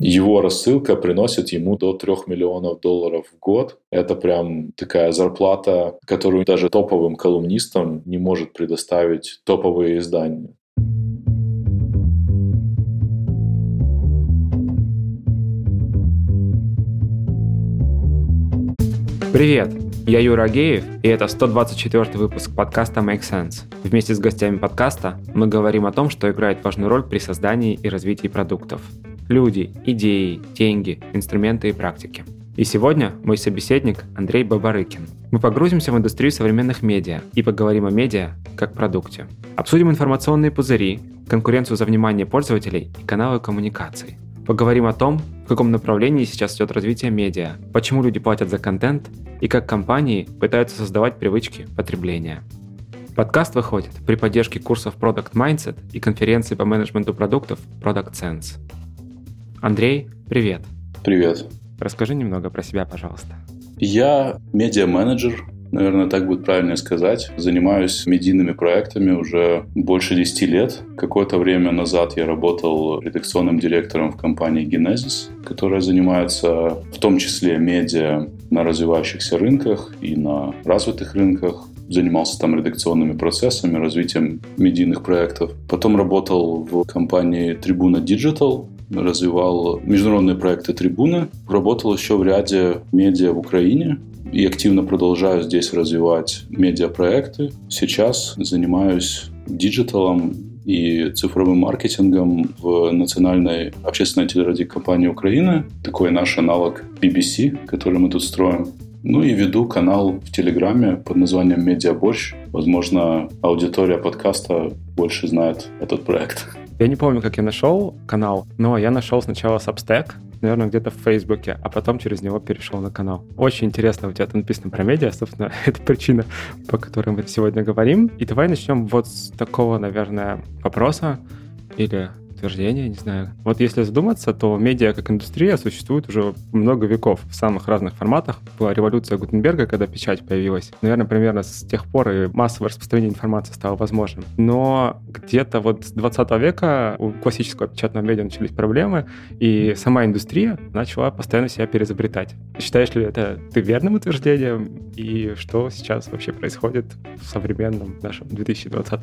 Его рассылка приносит ему до 3 миллионов долларов в год. Это прям такая зарплата, которую даже топовым колумнистам не может предоставить топовые издания. Привет! Я Юра Агеев, и это 124 выпуск подкаста Make Sense. Вместе с гостями подкаста мы говорим о том, что играет важную роль при создании и развитии продуктов. Люди, идеи, деньги, инструменты и практики. И сегодня мой собеседник Андрей Бабарыкин. Мы погрузимся в индустрию современных медиа и поговорим о медиа как продукте. Обсудим информационные пузыри, конкуренцию за внимание пользователей и каналы коммуникаций. Поговорим о том, в каком направлении сейчас идет развитие медиа, почему люди платят за контент и как компании пытаются создавать привычки потребления. Подкаст выходит при поддержке курсов Product Mindset и конференции по менеджменту продуктов Product Sense. Андрей, привет. Привет. Расскажи немного про себя, пожалуйста. Я медиа-менеджер, наверное, так будет правильно сказать. Занимаюсь медийными проектами уже больше 10 лет. Какое-то время назад я работал редакционным директором в компании Genesis, которая занимается в том числе медиа на развивающихся рынках и на развитых рынках занимался там редакционными процессами, развитием медийных проектов. Потом работал в компании Tribuna Digital, развивал международные проекты «Трибуны», работал еще в ряде медиа в Украине и активно продолжаю здесь развивать медиапроекты. Сейчас занимаюсь диджиталом и цифровым маркетингом в национальной общественной телерадиокомпании Украины. Такой наш аналог BBC, который мы тут строим. Ну и веду канал в Телеграме под названием «Медиаборщ». Возможно, аудитория подкаста больше знает этот проект. Я не помню, как я нашел канал, но я нашел сначала Substack, наверное, где-то в Фейсбуке, а потом через него перешел на канал. Очень интересно, у тебя там написано про медиа, собственно, это причина, по которой мы сегодня говорим. И давай начнем вот с такого, наверное, вопроса или утверждение, не знаю. Вот если задуматься, то медиа как индустрия существует уже много веков в самых разных форматах. Была революция Гутенберга, когда печать появилась. Наверное, примерно с тех пор и массовое распространение информации стало возможным. Но где-то вот с 20 века у классического печатного медиа начались проблемы, и сама индустрия начала постоянно себя перезабретать. Считаешь ли это ты верным утверждением? И что сейчас вообще происходит в современном нашем 2020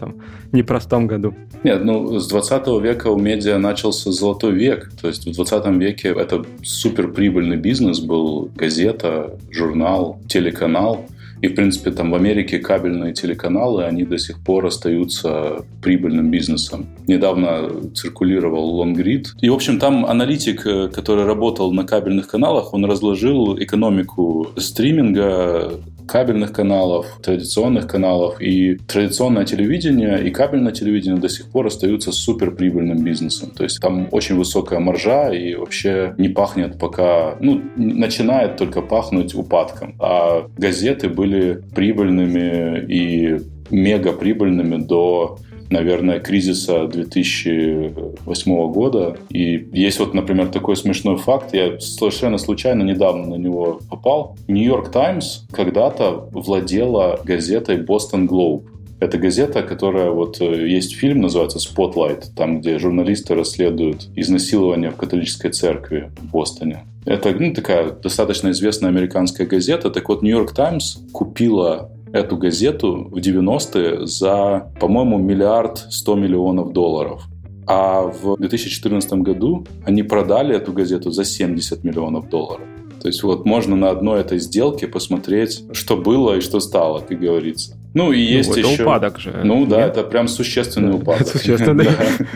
непростом году? Нет, ну, с 20 века у медиа начался золотой век. То есть в 20 веке это суперприбыльный бизнес был. Газета, журнал, телеканал. И, в принципе, там в Америке кабельные телеканалы, они до сих пор остаются прибыльным бизнесом. Недавно циркулировал лонгрид. И, в общем, там аналитик, э, который работал на кабельных каналах, он разложил экономику стриминга, кабельных каналов, традиционных каналов. И традиционное телевидение и кабельное телевидение до сих пор остаются суперприбыльным бизнесом. То есть там очень высокая маржа и вообще не пахнет пока... Ну, начинает только пахнуть упадком. А газеты были прибыльными и мега прибыльными до наверное, кризиса 2008 года. И есть вот, например, такой смешной факт. Я совершенно случайно недавно на него попал. Нью-Йорк Таймс когда-то владела газетой Бостон Globe. Это газета, которая вот э, есть фильм, называется Spotlight, там, где журналисты расследуют изнасилование в католической церкви в Бостоне. Это ну, такая достаточно известная американская газета. Так вот, Нью-Йорк Таймс купила эту газету в 90-е за, по-моему, миллиард сто миллионов долларов. А в 2014 году они продали эту газету за 70 миллионов долларов. То есть вот можно на одной этой сделке посмотреть, что было и что стало, как говорится. Ну и ну, есть ну, это еще... упадок же. Ну да, это прям существенный упадок. Существенный.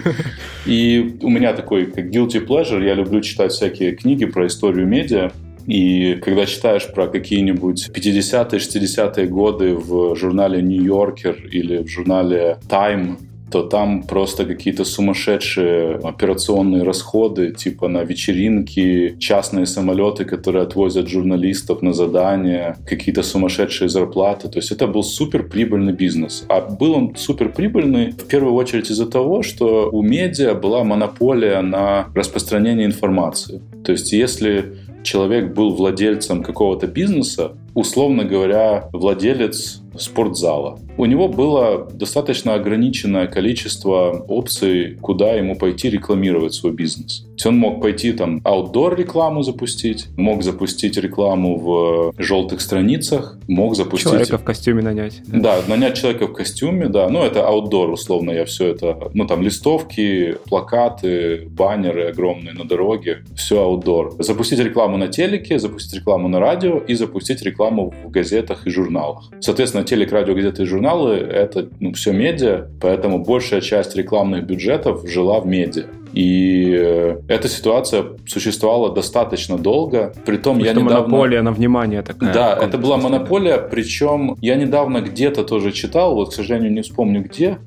И у меня такой как guilty pleasure, я люблю читать всякие книги про историю медиа. И когда читаешь про какие-нибудь 50-е, 60-е годы в журнале Yorker или в журнале Time, то там просто какие-то сумасшедшие операционные расходы, типа на вечеринки, частные самолеты, которые отвозят журналистов на задания, какие-то сумасшедшие зарплаты. То есть это был супер прибыльный бизнес. А был он супер прибыльный в первую очередь из-за того, что у медиа была монополия на распространение информации. То есть если человек был владельцем какого-то бизнеса, условно говоря, владелец спортзала. У него было достаточно ограниченное количество опций, куда ему пойти рекламировать свой бизнес. То есть он мог пойти там аутдор рекламу запустить, мог запустить рекламу в желтых страницах, мог запустить... Человека в костюме нанять. Да, нанять человека в костюме, да. Ну, это аутдор, условно, я все это... Ну, там, листовки, плакаты, баннеры огромные на дороге. Все аутдор. Запустить рекламу на телеке, запустить рекламу на радио и запустить рекламу в газетах и журналах. Соответственно, телек, радио, газеты и журналы — это ну, все медиа, поэтому большая часть рекламных бюджетов жила в медиа. И э, эта ситуация существовала достаточно долго. Притом я недавно... монополия на внимание такая. Да, это была монополия, причем я недавно где-то тоже читал, вот, к сожалению, не вспомню где,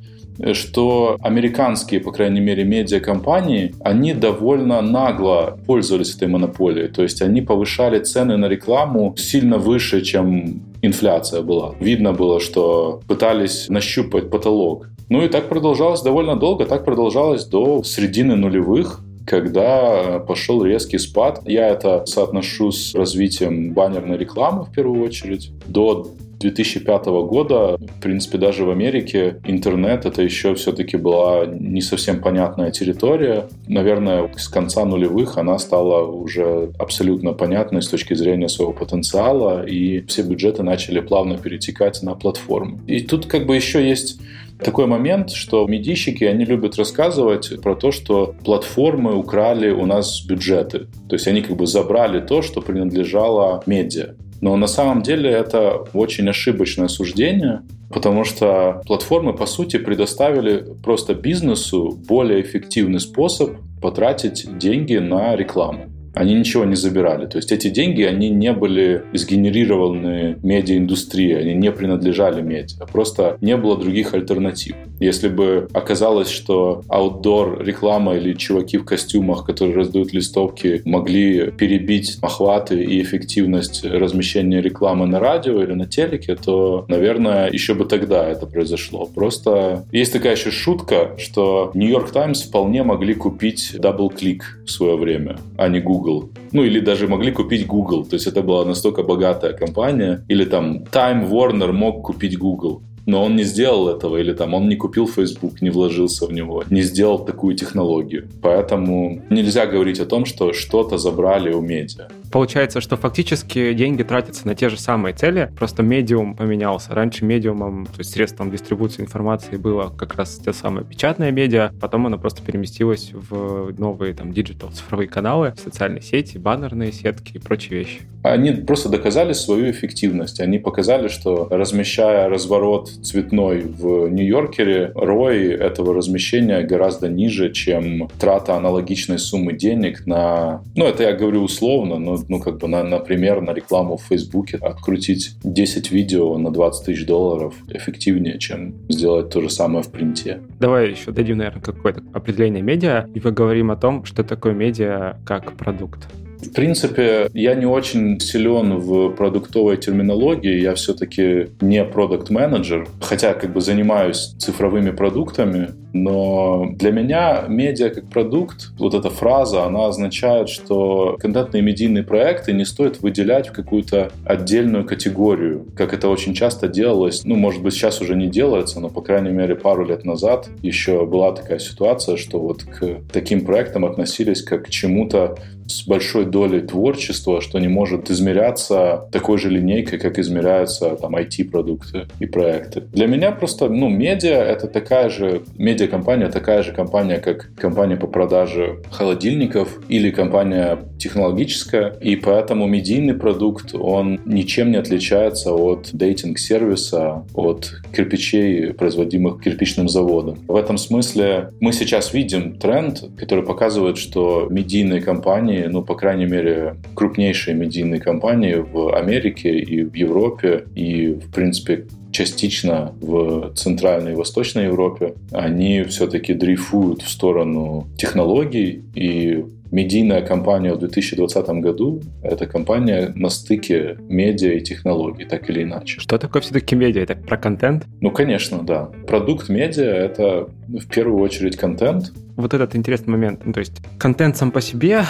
что американские, по крайней мере, медиакомпании, они довольно нагло пользовались этой монополией. То есть они повышали цены на рекламу сильно выше, чем инфляция была. Видно было, что пытались нащупать потолок. Ну и так продолжалось довольно долго, так продолжалось до середины нулевых, когда пошел резкий спад. Я это соотношу с развитием баннерной рекламы в первую очередь. До 2005 года, в принципе, даже в Америке интернет это еще все-таки была не совсем понятная территория. Наверное, с конца нулевых она стала уже абсолютно понятной с точки зрения своего потенциала, и все бюджеты начали плавно перетекать на платформы. И тут как бы еще есть такой момент, что медийщики, они любят рассказывать про то, что платформы украли у нас бюджеты. То есть они как бы забрали то, что принадлежало медиа. Но на самом деле это очень ошибочное суждение, потому что платформы, по сути, предоставили просто бизнесу более эффективный способ потратить деньги на рекламу они ничего не забирали. То есть эти деньги, они не были сгенерированы медиаиндустрией, они не принадлежали медиа. Просто не было других альтернатив. Если бы оказалось, что аутдор реклама или чуваки в костюмах, которые раздают листовки, могли перебить охваты и эффективность размещения рекламы на радио или на телеке, то, наверное, еще бы тогда это произошло. Просто есть такая еще шутка, что Нью-Йорк Таймс вполне могли купить DoubleClick в свое время, а не Google Google. Ну, или даже могли купить Google. То есть это была настолько богатая компания. Или там Time Warner мог купить Google но он не сделал этого, или там он не купил Facebook, не вложился в него, не сделал такую технологию. Поэтому нельзя говорить о том, что что-то забрали у медиа. Получается, что фактически деньги тратятся на те же самые цели, просто медиум поменялся. Раньше медиумом, то есть средством дистрибуции информации было как раз те самые печатные медиа, потом оно просто переместилось в новые там digital цифровые каналы, социальные сети, баннерные сетки и прочие вещи. Они просто доказали свою эффективность. Они показали, что размещая разворот цветной в Нью-Йоркере, рой этого размещения гораздо ниже, чем трата аналогичной суммы денег на... Ну, это я говорю условно, но ну, как бы, на, например, на рекламу в Фейсбуке открутить 10 видео на 20 тысяч долларов эффективнее, чем сделать то же самое в принте. Давай еще дадим, наверное, какое-то определение медиа и поговорим о том, что такое медиа как продукт. В принципе, я не очень силен в продуктовой терминологии, я все-таки не продукт-менеджер, хотя как бы занимаюсь цифровыми продуктами, но для меня медиа как продукт, вот эта фраза, она означает, что контентные медийные проекты не стоит выделять в какую-то отдельную категорию, как это очень часто делалось. Ну, может быть, сейчас уже не делается, но, по крайней мере, пару лет назад еще была такая ситуация, что вот к таким проектам относились как к чему-то с большой долей творчества, что не может измеряться такой же линейкой, как измеряются там IT-продукты и проекты. Для меня просто, ну, медиа — это такая же, медиакомпания такая же компания, как компания по продаже холодильников или компания технологическая, и поэтому медийный продукт, он ничем не отличается от дейтинг-сервиса, от кирпичей, производимых кирпичным заводом. В этом смысле мы сейчас видим тренд, который показывает, что медийные компании компании, ну, по крайней мере, крупнейшие медийные компании в Америке и в Европе, и, в принципе, частично в Центральной и Восточной Европе, они все-таки дрейфуют в сторону технологий и медийная компания в 2020 году — это компания на стыке медиа и технологий, так или иначе. Что такое все-таки медиа? Это про контент? Ну, конечно, да. Продукт медиа — это в первую очередь контент. Вот этот интересный момент. Ну, то есть контент сам по себе,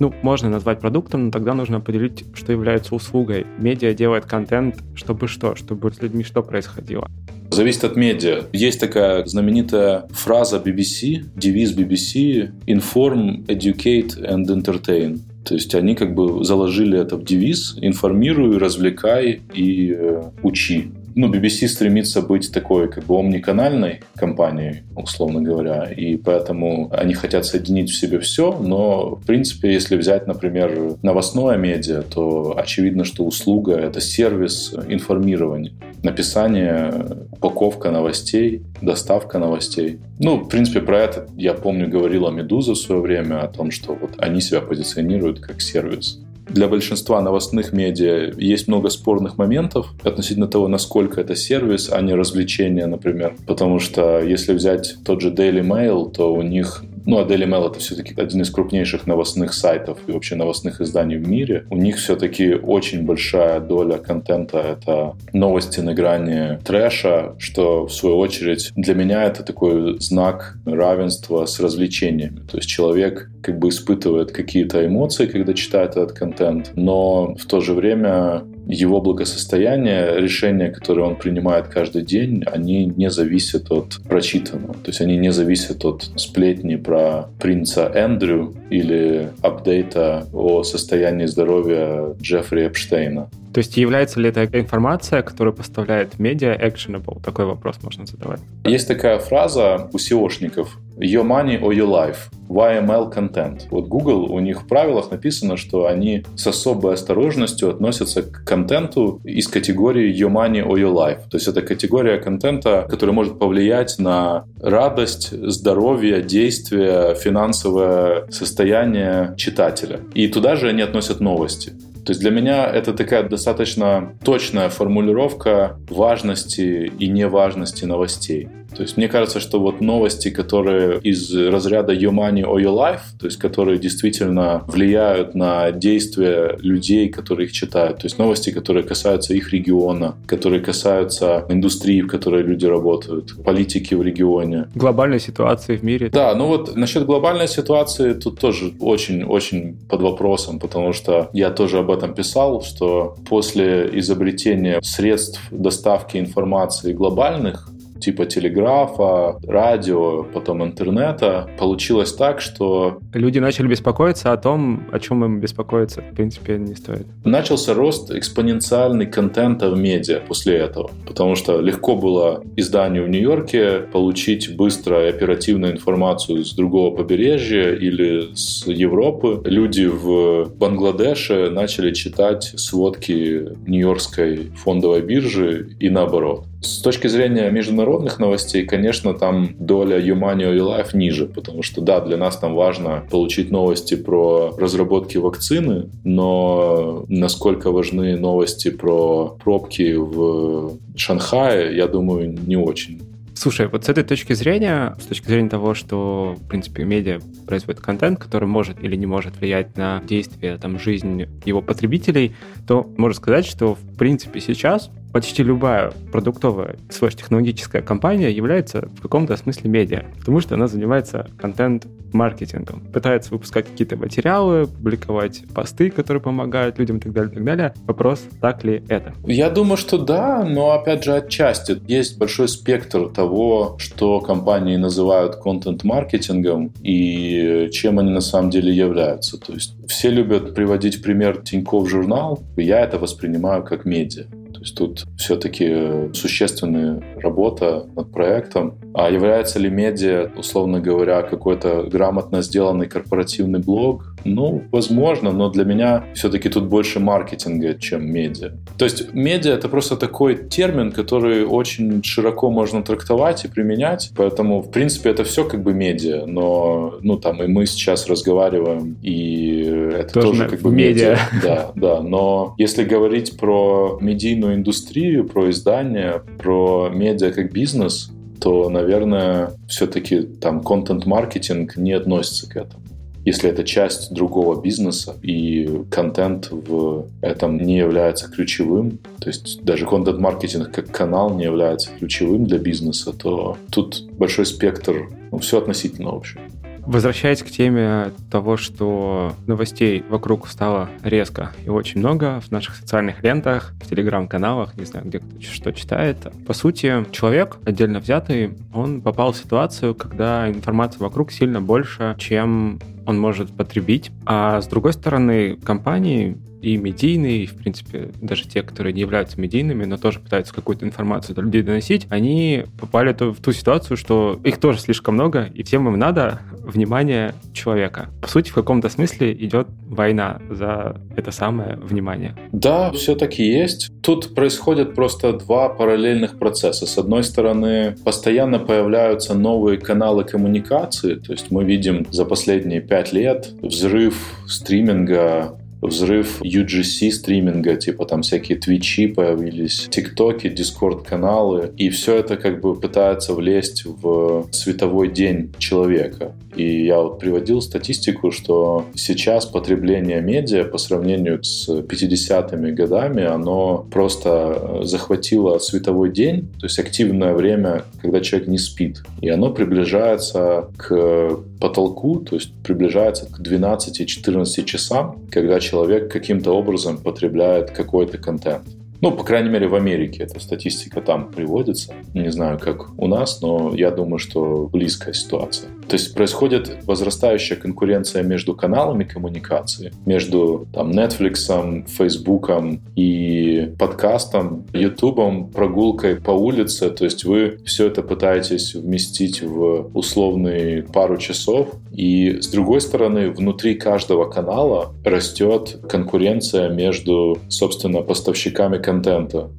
ну, можно назвать продуктом, но тогда нужно определить, что является услугой. Медиа делает контент, чтобы что? Чтобы с людьми что происходило? Зависит от медиа. Есть такая знаменитая фраза BBC, девиз BBC «Inform, educate and entertain». То есть они как бы заложили это в девиз «информируй, развлекай и э, учи» ну, BBC стремится быть такой как бы омниканальной компанией, условно говоря, и поэтому они хотят соединить в себе все, но, в принципе, если взять, например, новостное медиа, то очевидно, что услуга — это сервис информирования, написание, упаковка новостей, доставка новостей. Ну, в принципе, про это я помню, говорила Медуза в свое время, о том, что вот они себя позиционируют как сервис для большинства новостных медиа есть много спорных моментов относительно того, насколько это сервис, а не развлечение, например. Потому что если взять тот же Daily Mail, то у них ну, а Daily Mail это все-таки один из крупнейших новостных сайтов и вообще новостных изданий в мире. У них все-таки очень большая доля контента — это новости на грани трэша, что, в свою очередь, для меня это такой знак равенства с развлечениями. То есть человек как бы испытывает какие-то эмоции, когда читает этот контент, но в то же время его благосостояние, решения, которые он принимает каждый день, они не зависят от прочитанного. То есть они не зависят от сплетни про принца Эндрю или апдейта о состоянии здоровья Джеффри Эпштейна. То есть является ли это информация, которую поставляет медиа actionable? Такой вопрос можно задавать. Есть такая фраза у SEOшников Your money or your life. YML content. Вот Google, у них в правилах написано, что они с особой осторожностью относятся к контенту из категории Your money or your life. То есть это категория контента, которая может повлиять на радость, здоровье, действие, финансовое состояние читателя. И туда же они относят новости. То есть для меня это такая достаточно точная формулировка важности и неважности новостей. То есть мне кажется, что вот новости, которые из разряда Your Money or Your Life, то есть которые действительно влияют на действия людей, которые их читают, то есть новости, которые касаются их региона, которые касаются индустрии, в которой люди работают, политики в регионе. Глобальной ситуации в мире. Да, ну вот насчет глобальной ситуации тут тоже очень-очень под вопросом, потому что я тоже об этом писал, что после изобретения средств доставки информации глобальных, типа телеграфа, радио, потом интернета, получилось так, что... Люди начали беспокоиться о том, о чем им беспокоиться, в принципе, не стоит. Начался рост экспоненциальный контента в медиа после этого, потому что легко было изданию в Нью-Йорке получить быстро и оперативную информацию с другого побережья или с Европы. Люди в Бангладеше начали читать сводки Нью-Йоркской фондовой биржи и наоборот. С точки зрения международных новостей, конечно, там доля Юмани и Life ниже, потому что, да, для нас там важно получить новости про разработки вакцины, но насколько важны новости про пробки в Шанхае, я думаю, не очень. Слушай, вот с этой точки зрения, с точки зрения того, что, в принципе, медиа производит контент, который может или не может влиять на действие, там, жизнь его потребителей, то можно сказать, что, в принципе, сейчас почти любая продуктовая слэш-технологическая компания является в каком-то смысле медиа, потому что она занимается контент-маркетингом, пытается выпускать какие-то материалы, публиковать посты, которые помогают людям и так далее, и так далее. Вопрос, так ли это? Я думаю, что да, но опять же отчасти. Есть большой спектр того, что компании называют контент-маркетингом и чем они на самом деле являются. То есть все любят приводить пример Тиньков журнал, я это воспринимаю как медиа. Есть тут все-таки существенная работа над проектом. А является ли медиа, условно говоря, какой-то грамотно сделанный корпоративный блог? Ну, возможно, но для меня все-таки тут больше маркетинга, чем медиа. То есть медиа — это просто такой термин, который очень широко можно трактовать и применять, поэтому, в принципе, это все как бы медиа, но, ну, там, и мы сейчас разговариваем, и это тоже, тоже как бы медиа. медиа. Да, да, но если говорить про медийную индустрию, про издание, про медиа как бизнес, то, наверное, все-таки там контент-маркетинг не относится к этому если это часть другого бизнеса и контент в этом не является ключевым, то есть даже контент-маркетинг как канал не является ключевым для бизнеса, то тут большой спектр, ну, все относительно, в общем. Возвращаясь к теме того, что новостей вокруг стало резко и очень много в наших социальных лентах, в телеграм-каналах, не знаю, где кто что читает. По сути, человек, отдельно взятый, он попал в ситуацию, когда информация вокруг сильно больше, чем он может потребить. А с другой стороны, компании и медийные, и, в принципе, даже те, которые не являются медийными, но тоже пытаются какую-то информацию до людей доносить, они попали в ту ситуацию, что их тоже слишком много, и всем им надо внимание человека. По сути, в каком-то смысле идет война за это самое внимание. Да, все-таки есть. Тут происходят просто два параллельных процесса. С одной стороны, постоянно появляются новые каналы коммуникации, то есть мы видим за последние пять лет взрыв стриминга взрыв UGC стриминга, типа там всякие твичи появились, тиктоки, дискорд-каналы, и все это как бы пытается влезть в световой день человека. И я вот приводил статистику, что сейчас потребление медиа по сравнению с 50-ми годами, оно просто захватило световой день, то есть активное время, когда человек не спит. И оно приближается к потолку, то есть приближается к 12-14 часам, когда человек каким-то образом потребляет какой-то контент. Ну, по крайней мере, в Америке эта статистика там приводится. Не знаю, как у нас, но я думаю, что близкая ситуация. То есть происходит возрастающая конкуренция между каналами коммуникации, между там, Netflix, Facebook и подкастом, YouTube, прогулкой по улице. То есть вы все это пытаетесь вместить в условные пару часов. И с другой стороны, внутри каждого канала растет конкуренция между, собственно, поставщиками контента.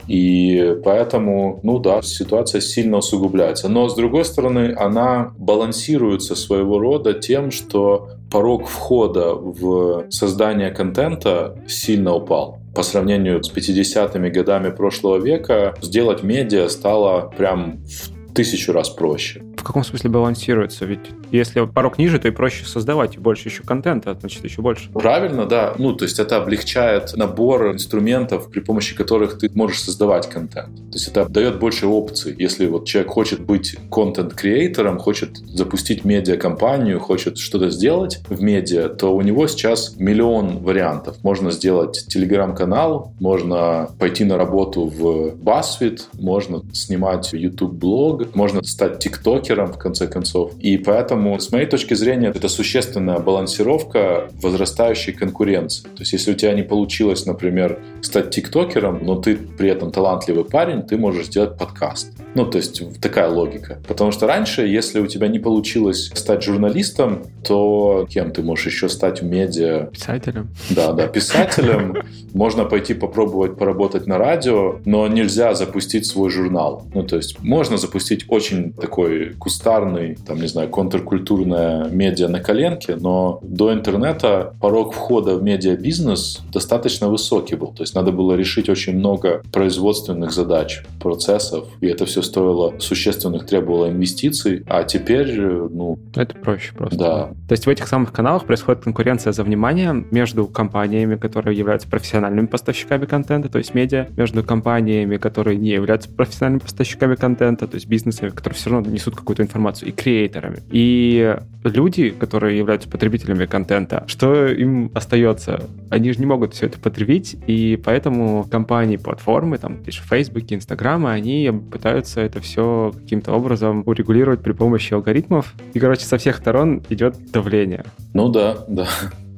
И поэтому, ну да, ситуация сильно усугубляется. Но с другой стороны, она балансирует становится своего рода тем, что порог входа в создание контента сильно упал. По сравнению с 50-ми годами прошлого века сделать медиа стало прям в тысячу раз проще. В каком смысле балансируется? Ведь если порог ниже, то и проще создавать, и больше еще контента, значит, еще больше. Правильно, да. Ну, то есть это облегчает набор инструментов, при помощи которых ты можешь создавать контент. То есть это дает больше опций. Если вот человек хочет быть контент-креатором, хочет запустить медиакомпанию, хочет что-то сделать в медиа, то у него сейчас миллион вариантов. Можно сделать телеграм-канал, можно пойти на работу в BuzzFeed, можно снимать YouTube-блог, можно стать тиктокером, в конце концов. И поэтому Поэтому, с моей точки зрения, это существенная балансировка возрастающей конкуренции. То есть, если у тебя не получилось, например, стать тиктокером, но ты при этом талантливый парень, ты можешь сделать подкаст. Ну, то есть такая логика. Потому что раньше, если у тебя не получилось стать журналистом, то кем ты можешь еще стать в медиа? Писателем. Да, да, писателем. Можно пойти попробовать поработать на радио, но нельзя запустить свой журнал. Ну, то есть можно запустить очень такой кустарный, там, не знаю, контркультурное медиа на коленке, но до интернета порог входа в медиабизнес достаточно высокий был. То есть надо было решить очень много производственных задач, процессов, и это все стоило существенных, требовало инвестиций, а теперь, ну... Это проще просто. Да. То есть в этих самых каналах происходит конкуренция за внимание между компаниями, которые являются профессиональными поставщиками контента, то есть медиа, между компаниями, которые не являются профессиональными поставщиками контента, то есть бизнесами, которые все равно несут какую-то информацию, и креаторами. И люди, которые являются потребителями контента, что им остается? Они же не могут все это потребить, и поэтому компании, платформы, там, Facebook, Instagram, они пытаются это все каким-то образом урегулировать при помощи алгоритмов. И, короче, со всех сторон идет давление. Ну да, да.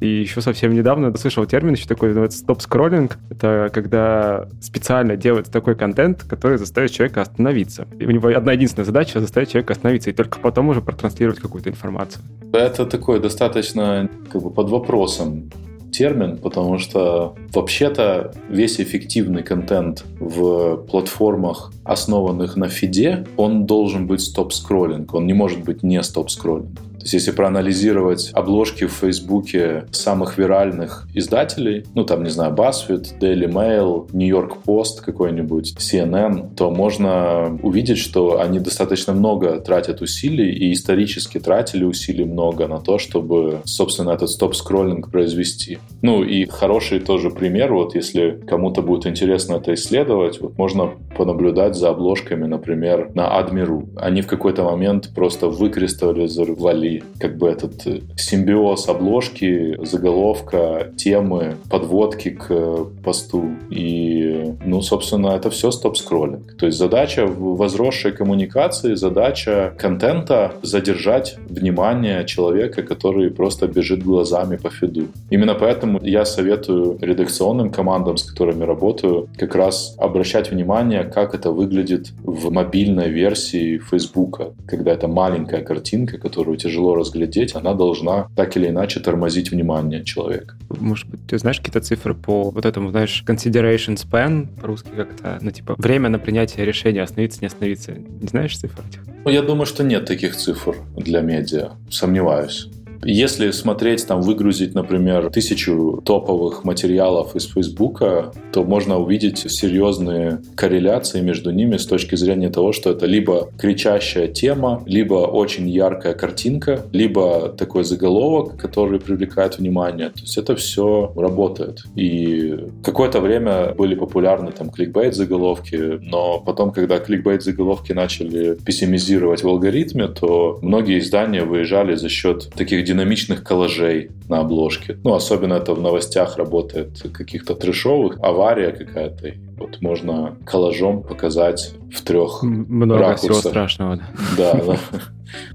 И еще совсем недавно слышал термин еще такой, называется стоп-скроллинг. Это когда специально делается такой контент, который заставит человека остановиться. И у него одна единственная задача — заставить человека остановиться, и только потом уже протранслировать какую-то информацию. Это такое достаточно как бы под вопросом термин, потому что вообще-то весь эффективный контент в платформах, основанных на фиде, он должен быть стоп-скроллинг, он не может быть не стоп-скроллинг есть если проанализировать обложки в Фейсбуке самых виральных издателей, ну там, не знаю, BuzzFeed, Daily Mail, New York Post какой-нибудь, CNN, то можно увидеть, что они достаточно много тратят усилий и исторически тратили усилий много на то, чтобы, собственно, этот стоп-скроллинг произвести. Ну и хороший тоже пример, вот если кому-то будет интересно это исследовать, вот можно понаблюдать за обложками, например, на Admiru. Они в какой-то момент просто выкристаллизовали как бы этот э, симбиоз обложки, заголовка, темы, подводки к посту. И, ну, собственно, это все стоп-скроллинг. То есть задача возросшей коммуникации, задача контента задержать внимание человека, который просто бежит глазами по фиду. Именно поэтому я советую редакционным командам, с которыми работаю, как раз обращать внимание, как это выглядит в мобильной версии Фейсбука, когда это маленькая картинка, которую тяжело разглядеть, она должна так или иначе тормозить внимание человека. Может быть, ты знаешь какие-то цифры по вот этому, знаешь, consideration span, по-русски как-то, ну, типа, время на принятие решения, остановиться, не остановиться. Не знаешь цифр этих? Ну, я думаю, что нет таких цифр для медиа. Сомневаюсь. Если смотреть, там, выгрузить, например, тысячу топовых материалов из Фейсбука, то можно увидеть серьезные корреляции между ними с точки зрения того, что это либо кричащая тема, либо очень яркая картинка, либо такой заголовок, который привлекает внимание. То есть это все работает. И какое-то время были популярны там кликбейт заголовки, но потом, когда кликбейт заголовки начали пессимизировать в алгоритме, то многие издания выезжали за счет таких динамичных коллажей на обложке. Ну, особенно это в новостях работает каких-то трешовых. Авария какая-то. Вот можно коллажом показать в трех Много ракурсах. всего страшного. Да, да.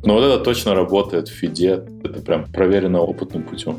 Но вот это точно работает в фиде. Это прям проверено опытным путем.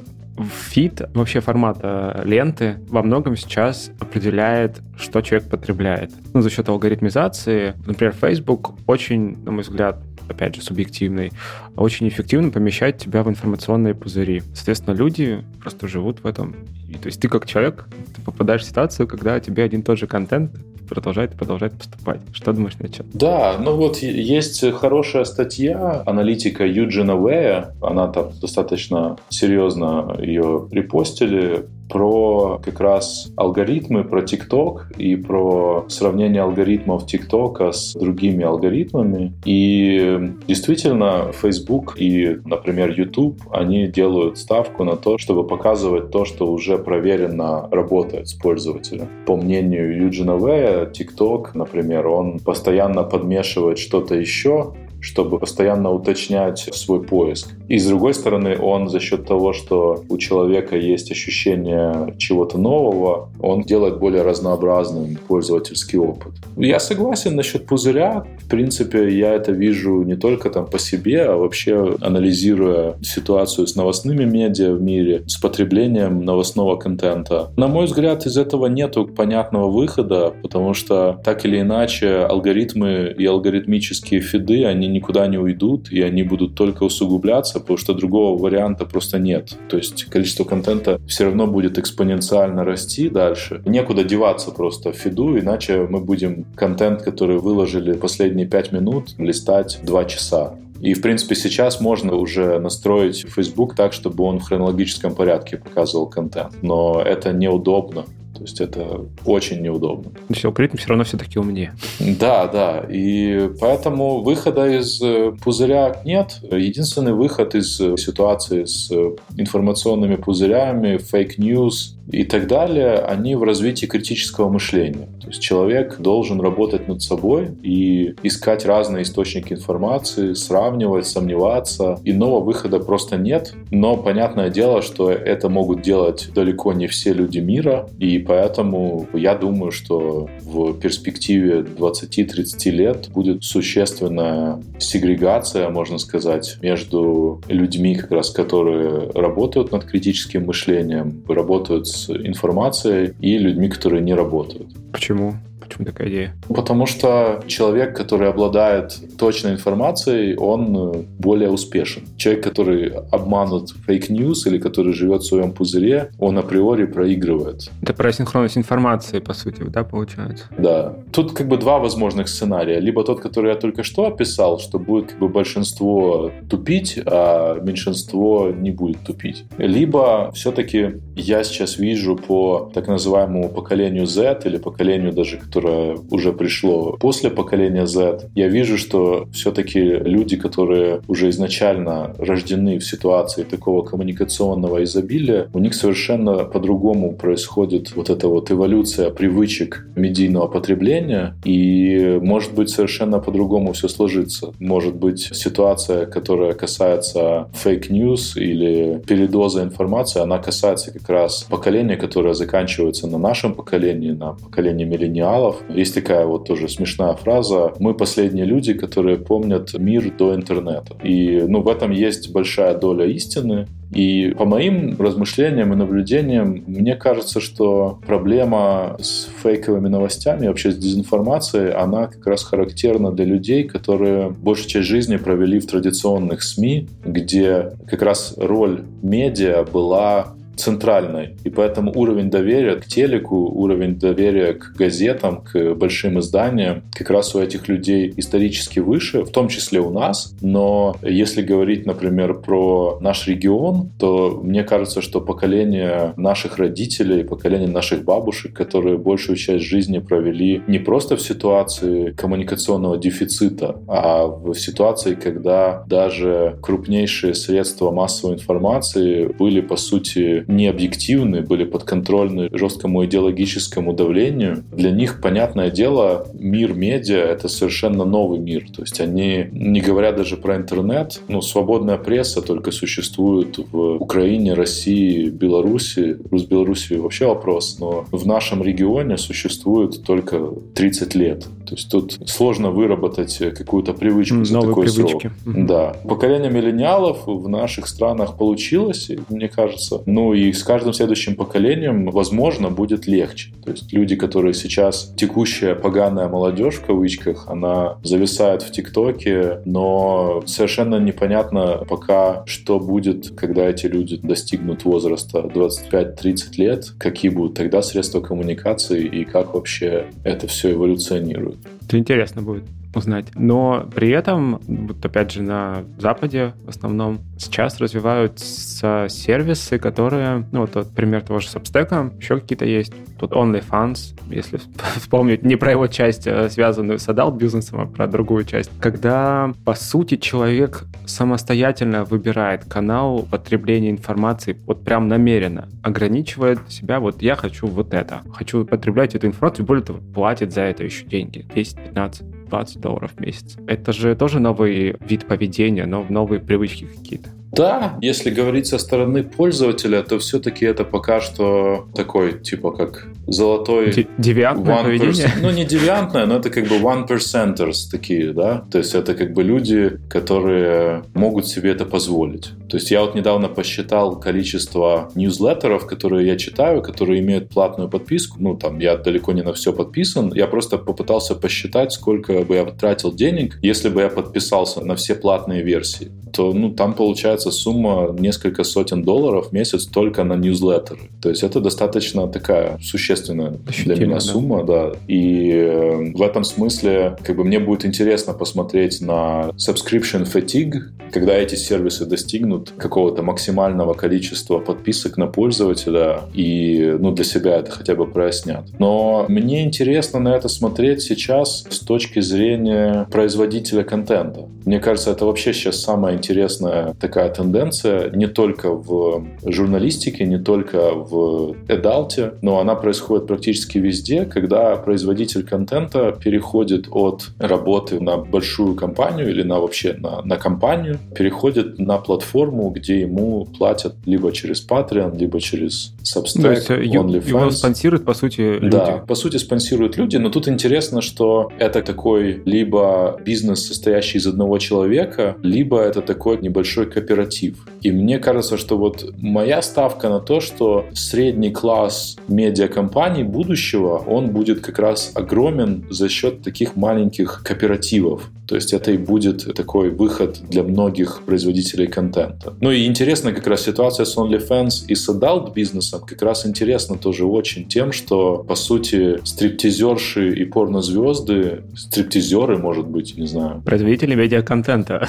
Фид, вообще формат э, ленты, во многом сейчас определяет, что человек потребляет. Ну, за счет алгоритмизации, например, Facebook очень, на мой взгляд, опять же, субъективный, очень эффективно помещает тебя в информационные пузыри. Соответственно, люди просто живут в этом. И, то есть ты как человек, ты попадаешь в ситуацию, когда тебе один и тот же контент продолжает и продолжает поступать. Что думаешь на это? Да, ну вот есть хорошая статья аналитика Юджина Вэя, она там достаточно серьезно ее репостили, про как раз алгоритмы, про TikTok и про сравнение алгоритмов TikTok с другими алгоритмами. И действительно, Facebook и, например, YouTube, они делают ставку на то, чтобы показывать то, что уже проверенно работает с пользователем. По мнению Юджина Вэя, TikTok, например, он постоянно подмешивает что-то еще, чтобы постоянно уточнять свой поиск. И с другой стороны, он за счет того, что у человека есть ощущение чего-то нового, он делает более разнообразным пользовательский опыт. Я согласен насчет пузыря. В принципе, я это вижу не только там по себе, а вообще анализируя ситуацию с новостными медиа в мире, с потреблением новостного контента. На мой взгляд, из этого нету понятного выхода, потому что так или иначе алгоритмы и алгоритмические фиды, они никуда не уйдут, и они будут только усугубляться, потому что другого варианта просто нет. То есть количество контента все равно будет экспоненциально расти дальше. Некуда деваться просто в фиду, иначе мы будем контент, который выложили последние пять минут, листать два часа. И, в принципе, сейчас можно уже настроить Facebook так, чтобы он в хронологическом порядке показывал контент. Но это неудобно. То есть это очень неудобно. То есть алгоритм все равно все-таки умнее. Да, да. И поэтому выхода из э, пузыря нет. Единственный выход из э, ситуации с э, информационными пузырями, fake news, и так далее, они в развитии критического мышления. То есть человек должен работать над собой и искать разные источники информации, сравнивать, сомневаться. Иного выхода просто нет. Но понятное дело, что это могут делать далеко не все люди мира. И поэтому я думаю, что в перспективе 20-30 лет будет существенная сегрегация, можно сказать, между людьми, как раз, которые работают над критическим мышлением, работают с информацией и людьми, которые не работают. Почему? Почему такая идея? Потому что человек, который обладает точной информацией, он э, более успешен. Человек, который обманут fake news или который живет в своем пузыре, он априори проигрывает. Это про синхронность информации, по сути, да, получается? Да. Тут как бы два возможных сценария. Либо тот, который я только что описал, что будет как бы большинство тупить, а меньшинство не будет тупить. Либо все-таки я сейчас вижу по так называемому поколению Z или поколению даже, которое которое уже пришло после поколения Z, я вижу, что все-таки люди, которые уже изначально рождены в ситуации такого коммуникационного изобилия, у них совершенно по-другому происходит вот эта вот эволюция привычек медийного потребления, и может быть совершенно по-другому все сложится. Может быть ситуация, которая касается fake news или передоза информации, она касается как раз поколения, которое заканчивается на нашем поколении, на поколении миллениалов. Есть такая вот тоже смешная фраза «Мы последние люди, которые помнят мир до интернета». И ну, в этом есть большая доля истины, и по моим размышлениям и наблюдениям, мне кажется, что проблема с фейковыми новостями, вообще с дезинформацией, она как раз характерна для людей, которые большую часть жизни провели в традиционных СМИ, где как раз роль медиа была центральной. И поэтому уровень доверия к телеку, уровень доверия к газетам, к большим изданиям как раз у этих людей исторически выше, в том числе у нас. Но если говорить, например, про наш регион, то мне кажется, что поколение наших родителей, поколение наших бабушек, которые большую часть жизни провели не просто в ситуации коммуникационного дефицита, а в ситуации, когда даже крупнейшие средства массовой информации были, по сути, не объективны, были подконтрольны жесткому идеологическому давлению. Для них, понятное дело, мир медиа — это совершенно новый мир. То есть они, не говоря даже про интернет, ну, свободная пресса только существует в Украине, России, Беларуси. С Беларусью вообще вопрос, но в нашем регионе существует только 30 лет. То есть тут сложно выработать какую-то привычку Новые за такой привычки. срок. Да. Поколение миллениалов в наших странах получилось, мне кажется. Ну и с каждым следующим поколением, возможно, будет легче. То есть люди, которые сейчас текущая поганая молодежь в кавычках, она зависает в ТикТоке, но совершенно непонятно пока, что будет, когда эти люди достигнут возраста 25-30 лет, какие будут тогда средства коммуникации и как вообще это все эволюционирует. Это интересно будет узнать. Но при этом, вот опять же, на Западе в основном сейчас развиваются сервисы, которые, ну вот, вот пример того же Substack, еще какие-то есть. Тут OnlyFans, если вспомнить не про его часть, а связанную с adult бизнесом, а про другую часть. Когда, по сути, человек самостоятельно выбирает канал потребления информации, вот прям намеренно, ограничивает себя, вот я хочу вот это, хочу потреблять эту информацию, более того, платит за это еще деньги, 10, 15, 20 долларов в месяц. Это же тоже новый вид поведения, но новые привычки какие-то. Да, если говорить со стороны пользователя, то все-таки это пока что такой, типа, как золотой... Девиантное поведение? percent- Ну, не девиантное, но это как бы one percenters такие, да? То есть это как бы люди, которые могут себе это позволить. То есть я вот недавно посчитал количество ньюзлеттеров, которые я читаю, которые имеют платную подписку. Ну, там, я далеко не на все подписан. Я просто попытался посчитать, сколько бы я потратил денег, если бы я подписался на все платные версии. То, ну, там получается сумма несколько сотен долларов в месяц только на ньюзлеттеры. То есть это достаточно такая существенная для меня да. сумма, да. И э, в этом смысле как бы мне будет интересно посмотреть на subscription fatigue, когда эти сервисы достигнут какого-то максимального количества подписок на пользователя и ну, для себя это хотя бы прояснят. Но мне интересно на это смотреть сейчас с точки зрения производителя контента. Мне кажется, это вообще сейчас самая интересная такая тенденция не только в журналистике, не только в эдалте, но она происходит практически везде, когда производитель контента переходит от работы на большую компанию или на вообще на, на компанию, переходит на платформу, где ему платят либо через Patreon, либо через Substack, э, ю- его OnlyFans. спонсируют, по сути, люди. Да, по сути спонсируют люди, но тут интересно, что это такой либо бизнес, состоящий из одного человека, либо это такой небольшой кооператив. И мне кажется, что вот моя ставка на то, что средний класс медиакомпаний будущего, он будет как раз огромен за счет таких маленьких кооперативов. То есть это и будет такой выход для многих производителей контента. Ну и интересно как раз ситуация с OnlyFans и с adult бизнесом как раз интересно тоже очень тем, что по сути стриптизерши и порнозвезды, стриптизеры, может быть, не знаю, Производители медиаконтента.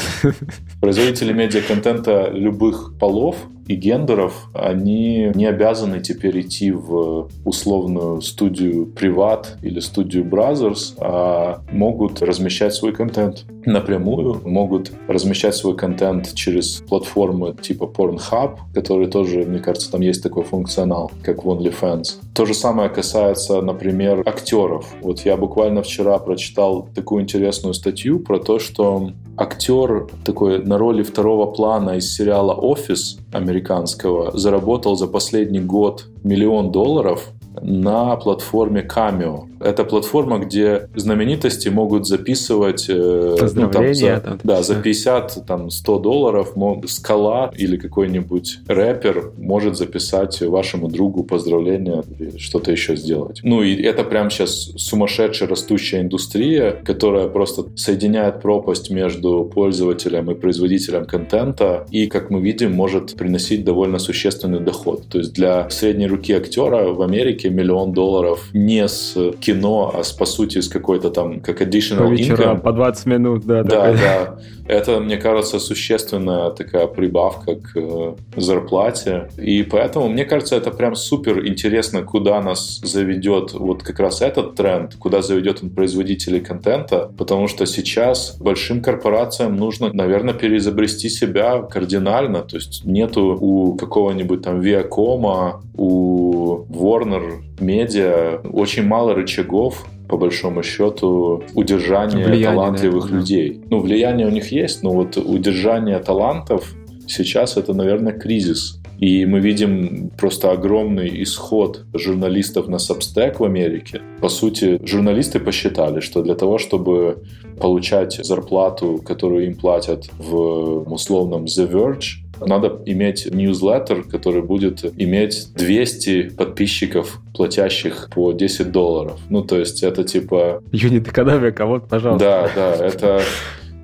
производители медиаконтента любых полов, и гендеров, они не обязаны теперь идти в условную студию Приват или студию Brothers, а могут размещать свой контент напрямую, могут размещать свой контент через платформы типа Pornhub, которые тоже, мне кажется, там есть такой функционал, как OnlyFans. То же самое касается, например, актеров. Вот я буквально вчера прочитал такую интересную статью про то, что актер такой на роли второго плана из сериала «Офис» американского заработал за последний год миллион долларов на платформе Cameo. Это платформа, где знаменитости могут записывать э, ну, там, за, там, да, за 50, там, 100 долларов Скала или какой-нибудь рэпер может записать вашему другу поздравления или что-то еще сделать. Ну и это прям сейчас сумасшедшая растущая индустрия, которая просто соединяет пропасть между пользователем и производителем контента и, как мы видим, может приносить довольно существенный доход. То есть для средней руки актера в Америке миллион долларов не с кино, а с, по сути с какой-то там, как additional по вечерам, income. по 20 минут, да. Да, да. Это, мне кажется, существенная такая прибавка к э, зарплате. И поэтому, мне кажется, это прям супер интересно, куда нас заведет вот как раз этот тренд, куда заведет он производителей контента, потому что сейчас большим корпорациям нужно, наверное, переизобрести себя кардинально. То есть нету у какого-нибудь там Viacom, у Warner Media очень мало рычагов по большому счету, удержание влияние талантливых это, людей. Ну, влияние у них есть, но вот удержание талантов сейчас это, наверное, кризис. И мы видим просто огромный исход журналистов на Substack в Америке. По сути, журналисты посчитали, что для того, чтобы получать зарплату, которую им платят в условном The Verge, надо иметь ньюзлеттер, который будет иметь 200 подписчиков, платящих по 10 долларов. Ну, то есть это типа... Юнит экономика, вот, пожалуйста. Да, да, это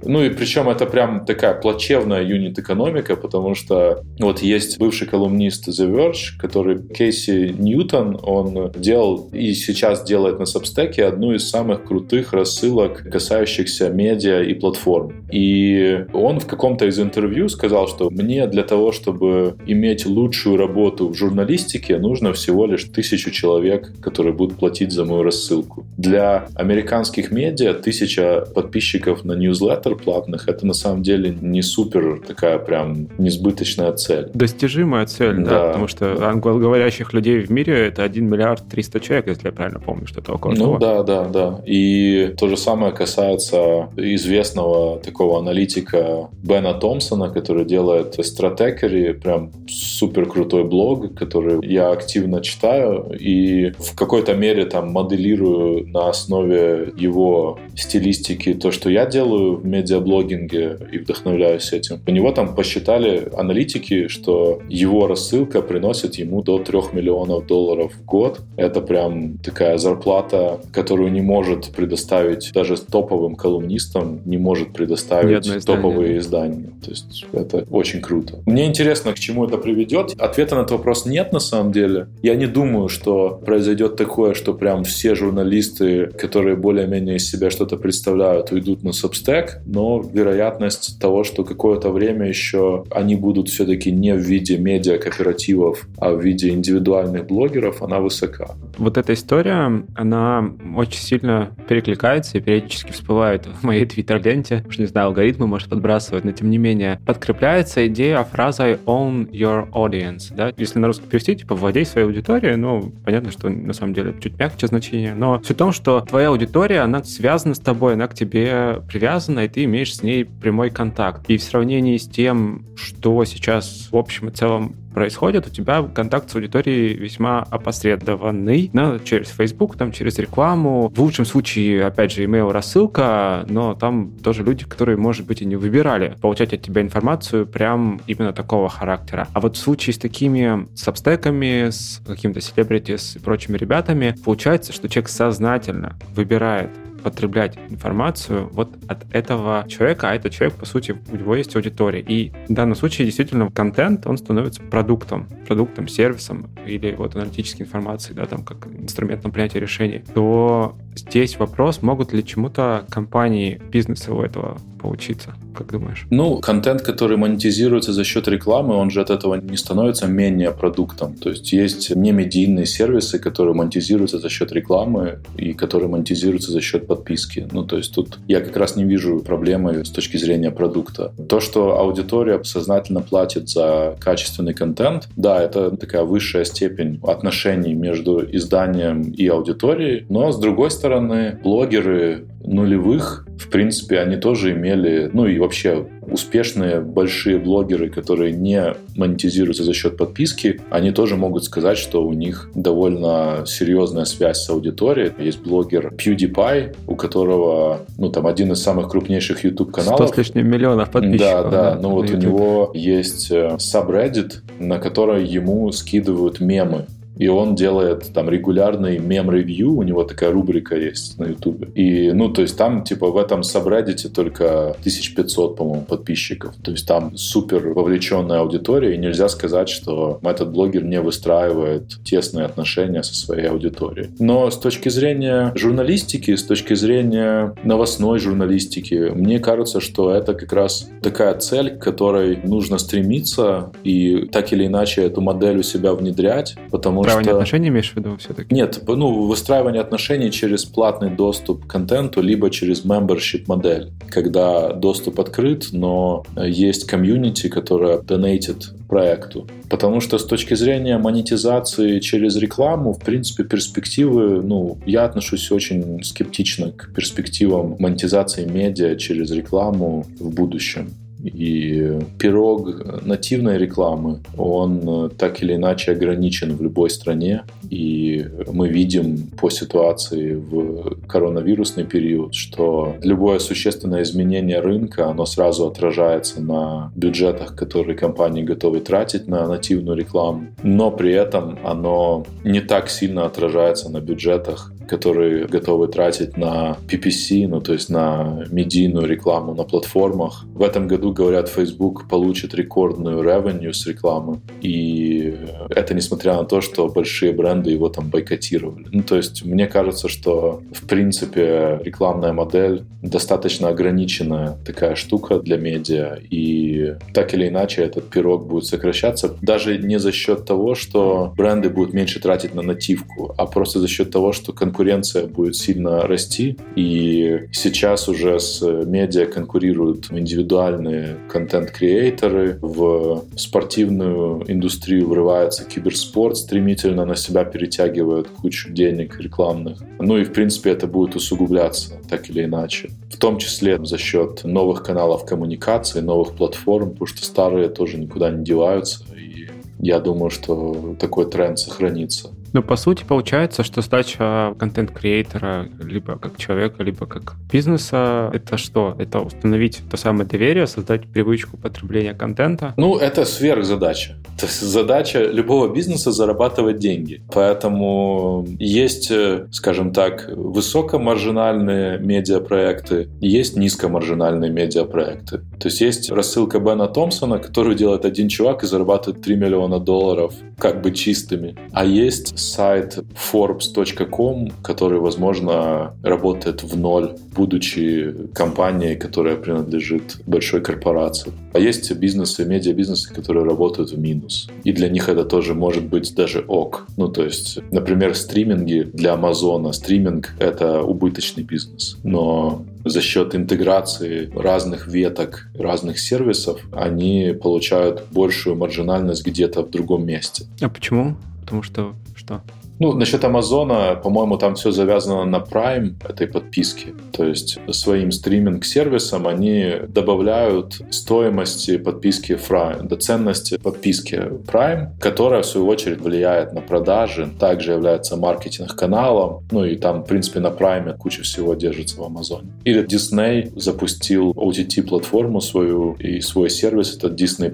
ну и причем это прям такая плачевная юнит-экономика, потому что вот есть бывший колумнист The Verge, который Кейси Ньютон, он делал и сейчас делает на Substack одну из самых крутых рассылок, касающихся медиа и платформ. И он в каком-то из интервью сказал, что мне для того, чтобы иметь лучшую работу в журналистике, нужно всего лишь тысячу человек, которые будут платить за мою рассылку. Для американских медиа тысяча подписчиков на ньюзлеттер навигатор платных, это на самом деле не супер такая прям несбыточная цель. Достижимая цель, да, да потому что англоговорящих людей в мире это 1 миллиард 300 человек, если я правильно помню, что-то около ну, того. да, да, да. И то же самое касается известного такого аналитика Бена Томпсона, который делает стратегери, прям супер крутой блог, который я активно читаю и в какой-то мере там моделирую на основе его стилистики то, что я делаю в медиаблогинге и вдохновляюсь этим. У него там посчитали аналитики, что его рассылка приносит ему до 3 миллионов долларов в год. Это прям такая зарплата, которую не может предоставить даже топовым колумнистам, не может предоставить издание, топовые да. издания. То есть это очень круто. Мне интересно, к чему это приведет. Ответа на этот вопрос нет на самом деле. Я не думаю, что произойдет такое, что прям все журналисты, которые более-менее из себя что-то представляют, уйдут на Substack но вероятность того, что какое-то время еще они будут все-таки не в виде медиа-кооперативов, а в виде индивидуальных блогеров, она высока. Вот эта история, она очень сильно перекликается и периодически всплывает в моей твиттер-ленте. Уж не знаю, алгоритмы, может, подбрасывать, но тем не менее. Подкрепляется идея фразой «own your audience». Да? Если на русский перевести, типа «владей своей аудиторией», ну, понятно, что на самом деле чуть мягче значение, но суть в том, что твоя аудитория, она связана с тобой, она к тебе привязана, и ты имеешь с ней прямой контакт. И в сравнении с тем, что сейчас в общем и целом происходит, у тебя контакт с аудиторией весьма опосредованный, ну, через Facebook, там, через рекламу. В лучшем случае, опять же, email рассылка, но там тоже люди, которые, может быть, и не выбирали получать от тебя информацию прям именно такого характера. А вот в случае с такими сабстеками, с каким-то селебрити, с прочими ребятами, получается, что человек сознательно выбирает потреблять информацию вот от этого человека, а этот человек, по сути, у него есть аудитория. И в данном случае действительно контент, он становится продуктом, продуктом, сервисом или вот аналитической информацией, да, там как инструментом принятия решений, то здесь вопрос, могут ли чему-то компании, бизнесы у этого поучиться. Как думаешь? Ну, контент, который монетизируется за счет рекламы, он же от этого не становится менее продуктом. То есть есть немедийные сервисы, которые монетизируются за счет рекламы и которые монетизируются за счет подписки. Ну, то есть тут я как раз не вижу проблемы с точки зрения продукта. То, что аудитория сознательно платит за качественный контент, да, это такая высшая степень отношений между изданием и аудиторией, но с другой стороны, блогеры нулевых, в принципе, они тоже имели, ну и вообще успешные большие блогеры, которые не монетизируются за счет подписки, они тоже могут сказать, что у них довольно серьезная связь с аудиторией. Есть блогер PewDiePie, у которого, ну, там, один из самых крупнейших YouTube-каналов. 100 с лишним миллионов подписчиков. Да, да, ну вот YouTube. у него есть э, subreddit, на который ему скидывают мемы и он делает там регулярный мем-ревью, у него такая рубрика есть на YouTube. И, ну, то есть там, типа, в этом сабреддите только 1500, по-моему, подписчиков. То есть там супер вовлеченная аудитория, и нельзя сказать, что этот блогер не выстраивает тесные отношения со своей аудиторией. Но с точки зрения журналистики, с точки зрения новостной журналистики, мне кажется, что это как раз такая цель, к которой нужно стремиться и так или иначе эту модель у себя внедрять, потому Выстраивание что... отношений имеешь в виду все-таки? Нет, ну, выстраивание отношений через платный доступ к контенту, либо через membership модель, когда доступ открыт, но есть комьюнити, которая донейтит проекту. Потому что с точки зрения монетизации через рекламу, в принципе, перспективы, ну, я отношусь очень скептично к перспективам монетизации медиа через рекламу в будущем. И пирог нативной рекламы, он так или иначе ограничен в любой стране. И мы видим по ситуации в коронавирусный период, что любое существенное изменение рынка, оно сразу отражается на бюджетах, которые компании готовы тратить на нативную рекламу. Но при этом оно не так сильно отражается на бюджетах которые готовы тратить на PPC, ну то есть на медийную рекламу на платформах. В этом году, говорят, Facebook получит рекордную revenue с рекламы. И это несмотря на то, что большие бренды его там бойкотировали. Ну то есть мне кажется, что в принципе рекламная модель достаточно ограниченная такая штука для медиа. И так или иначе этот пирог будет сокращаться. Даже не за счет того, что бренды будут меньше тратить на нативку, а просто за счет того, что конкуренция конкуренция будет сильно расти, и сейчас уже с медиа конкурируют индивидуальные контент-креаторы, в спортивную индустрию врывается киберспорт, стремительно на себя перетягивает кучу денег рекламных. Ну и, в принципе, это будет усугубляться, так или иначе. В том числе за счет новых каналов коммуникации, новых платформ, потому что старые тоже никуда не деваются, и я думаю, что такой тренд сохранится. Ну, по сути, получается, что задача контент-креатора либо как человека, либо как бизнеса, это что? Это установить то самое доверие, создать привычку потребления контента? Ну, это сверхзадача. То есть задача любого бизнеса зарабатывать деньги. Поэтому есть, э, скажем так, высокомаржинальные медиапроекты, есть низкомаржинальные медиапроекты. То есть есть рассылка Бена Томпсона, которую делает один чувак и зарабатывает 3 миллиона долларов как бы чистыми. А есть сайт Forbes.com, который, возможно, работает в ноль, будучи компанией, которая принадлежит большой корпорации. А есть бизнесы, медиабизнесы, которые работают в минус. И для них это тоже может быть даже ок. Ну, то есть, например, стриминги для Амазона. Стриминг — это убыточный бизнес. Но за счет интеграции разных веток, разных сервисов, они получают большую маржинальность где-то в другом месте. А почему? Потому что что? Ну, насчет Амазона, по-моему, там все завязано на Prime этой подписки. То есть своим стриминг-сервисом они добавляют стоимости подписки Prime, до ценности подписки Prime, которая, в свою очередь, влияет на продажи, также является маркетинг-каналом. Ну и там, в принципе, на Prime куча всего держится в Амазоне. Или Disney запустил OTT-платформу свою и свой сервис, это Disney+,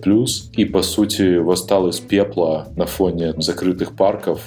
и, по сути, восстал из пепла на фоне закрытых парков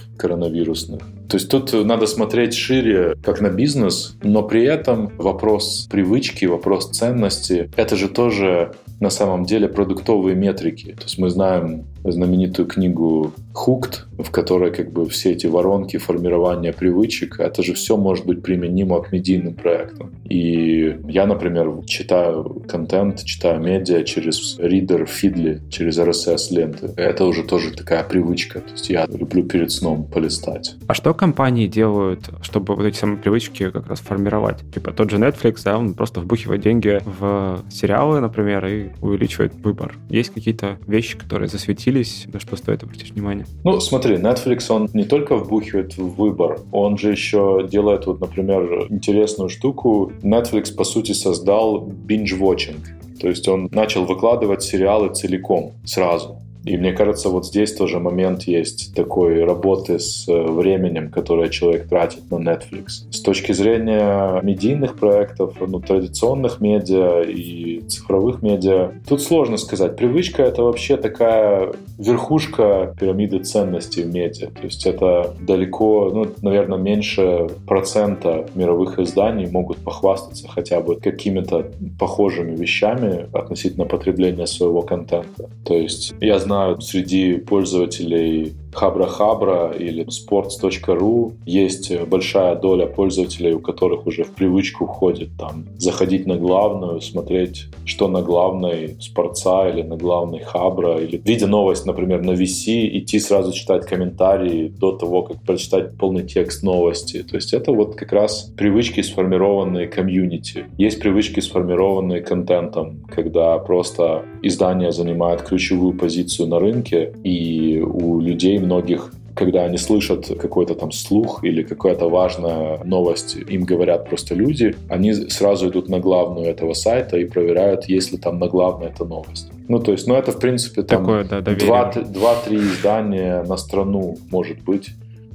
коронавирусных. То есть тут надо смотреть шире, как на бизнес, но при этом вопрос привычки, вопрос ценности — это же тоже на самом деле продуктовые метрики. То есть мы знаем знаменитую книгу Hooked, в которой как бы все эти воронки формирования привычек, это же все может быть применимо к медийным проектам. И я, например, читаю контент, читаю медиа через ридер Фидли, через RSS-ленты. Это уже тоже такая привычка. То есть я люблю перед сном полистать. А что компании делают, чтобы вот эти самые привычки как раз формировать? Типа тот же Netflix, да, он просто вбухивает деньги в сериалы, например, и увеличивает выбор. Есть какие-то вещи, которые засветились, на что стоит обратить внимание? Ну, смотри, Netflix, он не только вбухивает в выбор, он же еще делает, вот, например, интересную штуку. Netflix, по сути, создал binge-watching. То есть он начал выкладывать сериалы целиком, сразу. И мне кажется, вот здесь тоже момент есть такой работы с э, временем, которое человек тратит на Netflix. С точки зрения медийных проектов, ну, традиционных медиа и цифровых медиа, тут сложно сказать. Привычка — это вообще такая верхушка пирамиды ценностей в медиа. То есть это далеко, ну, наверное, меньше процента мировых изданий могут похвастаться хотя бы какими-то похожими вещами относительно потребления своего контента. То есть я знаю знаю, среди пользователей Хабра-Хабра или sports.ru есть большая доля пользователей, у которых уже в привычку входит там заходить на главную, смотреть, что на главной спорца или на главной Хабра, или видя новость, например, на VC, идти сразу читать комментарии до того, как прочитать полный текст новости. То есть это вот как раз привычки, сформированные комьюнити. Есть привычки, сформированные контентом, когда просто издание занимает ключевую позицию на рынке, и у людей многих когда они слышат какой-то там слух или какая-то важная новость, им говорят просто люди, они сразу идут на главную этого сайта и проверяют, есть ли там на главной эта новость. Ну, то есть, ну, это, в принципе, там да, два-три издания на страну может быть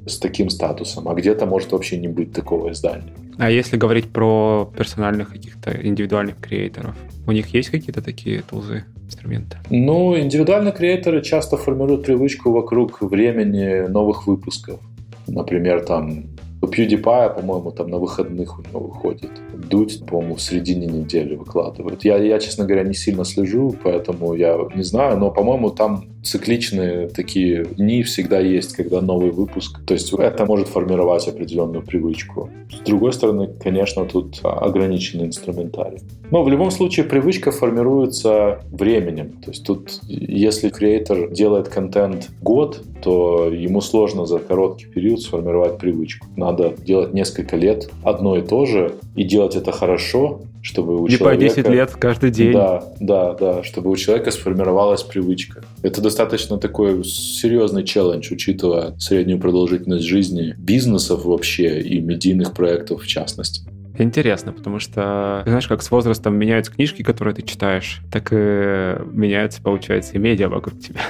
с таким статусом, а где-то может вообще не быть такого издания. А если говорить про персональных каких-то индивидуальных креаторов, у них есть какие-то такие тулзы? Инструменты? Ну, индивидуальные креаторы часто формируют привычку вокруг времени новых выпусков. Например, там у PewDiePie, по-моему, там на выходных у него выходит. Дудь, по-моему, в середине недели выкладывают. Я, я, честно говоря, не сильно слежу, поэтому я не знаю, но, по-моему, там цикличные такие дни всегда есть, когда новый выпуск. То есть это может формировать определенную привычку. С другой стороны, конечно, тут ограниченный инструментарий. Но в любом случае привычка формируется временем. То есть тут, если креатор делает контент год, то ему сложно за короткий период сформировать привычку. Надо делать несколько лет одно и то же и делать это хорошо, чтобы у Не человека... по 10 лет каждый день. Да, да, да, чтобы у человека сформировалась привычка. Это достаточно такой серьезный челлендж, учитывая среднюю продолжительность жизни бизнесов вообще и медийных проектов в частности. Интересно, потому что, знаешь, как с возрастом меняются книжки, которые ты читаешь, так и меняются, получается, и медиа вокруг тебя.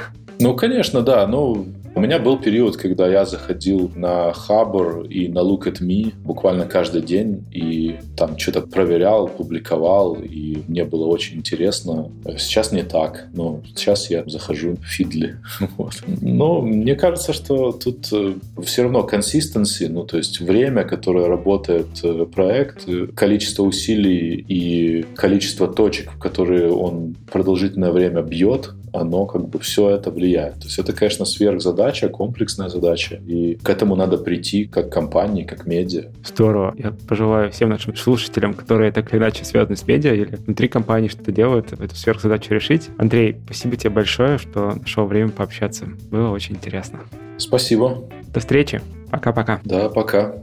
Ну, конечно, да. Ну, у меня был период, когда я заходил на Хабр и на Look at Me буквально каждый день и там что-то проверял, публиковал, и мне было очень интересно. Сейчас не так, но сейчас я захожу в Фидли. Вот. Но мне кажется, что тут э, все равно консистенции, ну то есть время, которое работает э, проект, э, количество усилий и количество точек, в которые он продолжительное время бьет, оно как бы все это влияет. То есть это, конечно, сверхзадача, комплексная задача, и к этому надо прийти как компании, как медиа. Здорово. Я пожелаю всем нашим слушателям, которые так или иначе связаны с медиа или внутри компании что-то делают, эту сверхзадачу решить. Андрей, спасибо тебе большое, что нашел время пообщаться. Было очень интересно. Спасибо. До встречи. Пока-пока. Да, пока.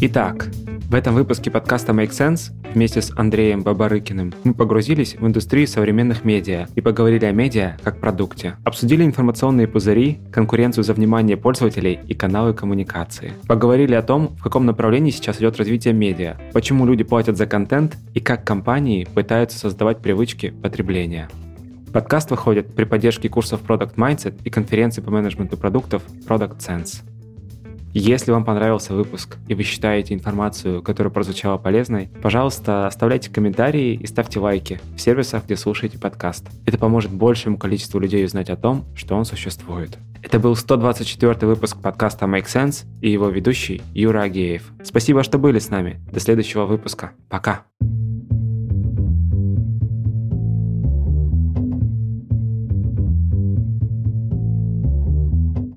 Итак, в этом выпуске подкаста Make Sense вместе с Андреем Бабарыкиным мы погрузились в индустрию современных медиа и поговорили о медиа как продукте. Обсудили информационные пузыри, конкуренцию за внимание пользователей и каналы коммуникации. Поговорили о том, в каком направлении сейчас идет развитие медиа, почему люди платят за контент и как компании пытаются создавать привычки потребления. Подкаст выходит при поддержке курсов Product Mindset и конференции по менеджменту продуктов Product Sense. Если вам понравился выпуск и вы считаете информацию, которая прозвучала полезной, пожалуйста, оставляйте комментарии и ставьте лайки в сервисах, где слушаете подкаст. Это поможет большему количеству людей узнать о том, что он существует. Это был 124 выпуск подкаста Make Sense и его ведущий Юра Агеев. Спасибо, что были с нами. До следующего выпуска. Пока.